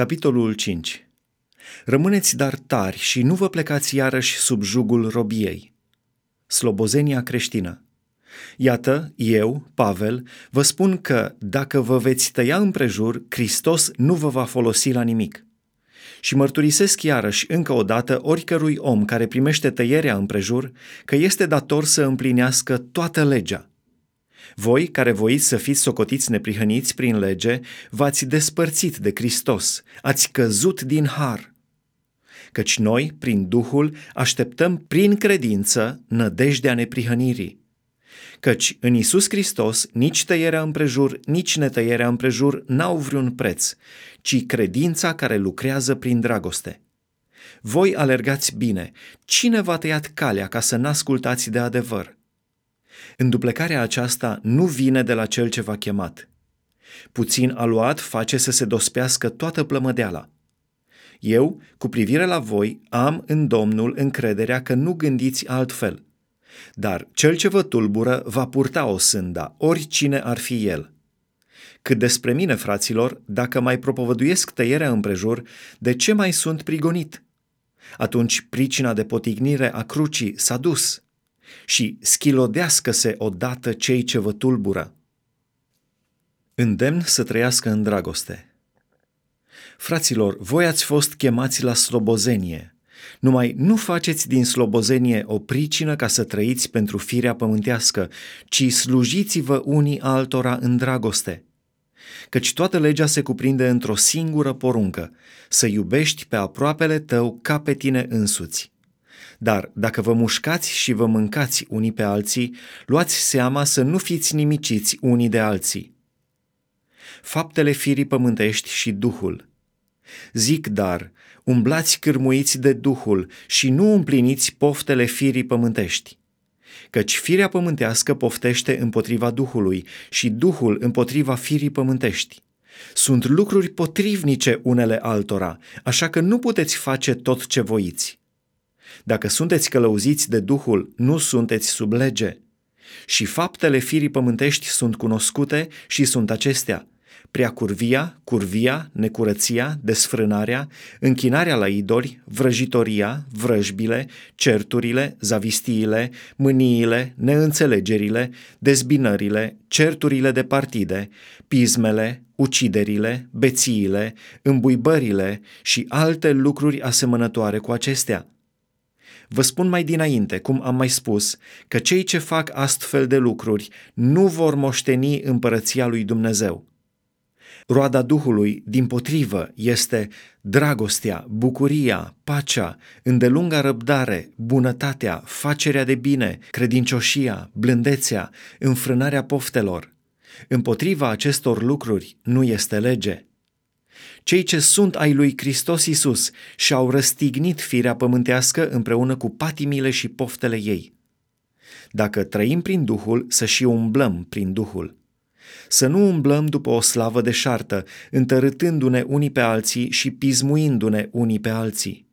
Capitolul 5 Rămâneți dar tari și nu vă plecați iarăși sub jugul robiei. Slobozenia creștină Iată, eu, Pavel, vă spun că dacă vă veți tăia împrejur, Hristos nu vă va folosi la nimic. Și mărturisesc iarăși încă o dată oricărui om care primește tăierea împrejur că este dator să împlinească toată legea. Voi, care voiți să fiți socotiți neprihăniți prin lege, v-ați despărțit de Hristos, ați căzut din har. Căci noi, prin Duhul, așteptăm prin credință nădejdea neprihănirii. Căci în Isus Hristos nici tăierea împrejur, nici netăierea împrejur n-au vreun preț, ci credința care lucrează prin dragoste. Voi alergați bine, cine v-a tăiat calea ca să n-ascultați de adevăr? Înduplecarea aceasta nu vine de la cel ce v-a chemat. Puțin aluat face să se dospească toată plămădeala. Eu, cu privire la voi, am în Domnul încrederea că nu gândiți altfel. Dar cel ce vă tulbură va purta o sânda, oricine ar fi el. Cât despre mine, fraților, dacă mai propovăduiesc tăierea împrejur, de ce mai sunt prigonit? Atunci pricina de potignire a crucii s-a dus și schilodească-se odată cei ce vă tulbură. Îndemn să trăiască în dragoste. Fraților, voi ați fost chemați la slobozenie. Numai nu faceți din slobozenie o pricină ca să trăiți pentru firea pământească, ci slujiți-vă unii altora în dragoste. Căci toată legea se cuprinde într-o singură poruncă, să iubești pe aproapele tău ca pe tine însuți. Dar dacă vă mușcați și vă mâncați unii pe alții, luați seama să nu fiți nimiciți unii de alții. Faptele firii pământești și Duhul. Zic dar, umblați cârmuiți de Duhul și nu împliniți poftele firii pământești. Căci firea pământească poftește împotriva Duhului și Duhul împotriva firii pământești. Sunt lucruri potrivnice unele altora, așa că nu puteți face tot ce voiți. Dacă sunteți călăuziți de Duhul, nu sunteți sub lege. Și faptele firii pământești sunt cunoscute și sunt acestea. Prea curvia, curvia, necurăția, desfrânarea, închinarea la idoli, vrăjitoria, vrăjbile, certurile, zavistiile, mâniile, neînțelegerile, dezbinările, certurile de partide, pismele, uciderile, bețiile, îmbuibările și alte lucruri asemănătoare cu acestea – Vă spun mai dinainte, cum am mai spus, că cei ce fac astfel de lucruri nu vor moșteni împărăția lui Dumnezeu. Roada Duhului, din potrivă, este dragostea, bucuria, pacea, îndelunga răbdare, bunătatea, facerea de bine, credincioșia, blândețea, înfrânarea poftelor. Împotriva acestor lucruri nu este lege. Cei ce sunt ai lui Hristos Isus și-au răstignit firea pământească împreună cu patimile și poftele ei. Dacă trăim prin Duhul, să și umblăm prin Duhul. Să nu umblăm după o slavă deșartă, întărâtându-ne unii pe alții și pismuindu-ne unii pe alții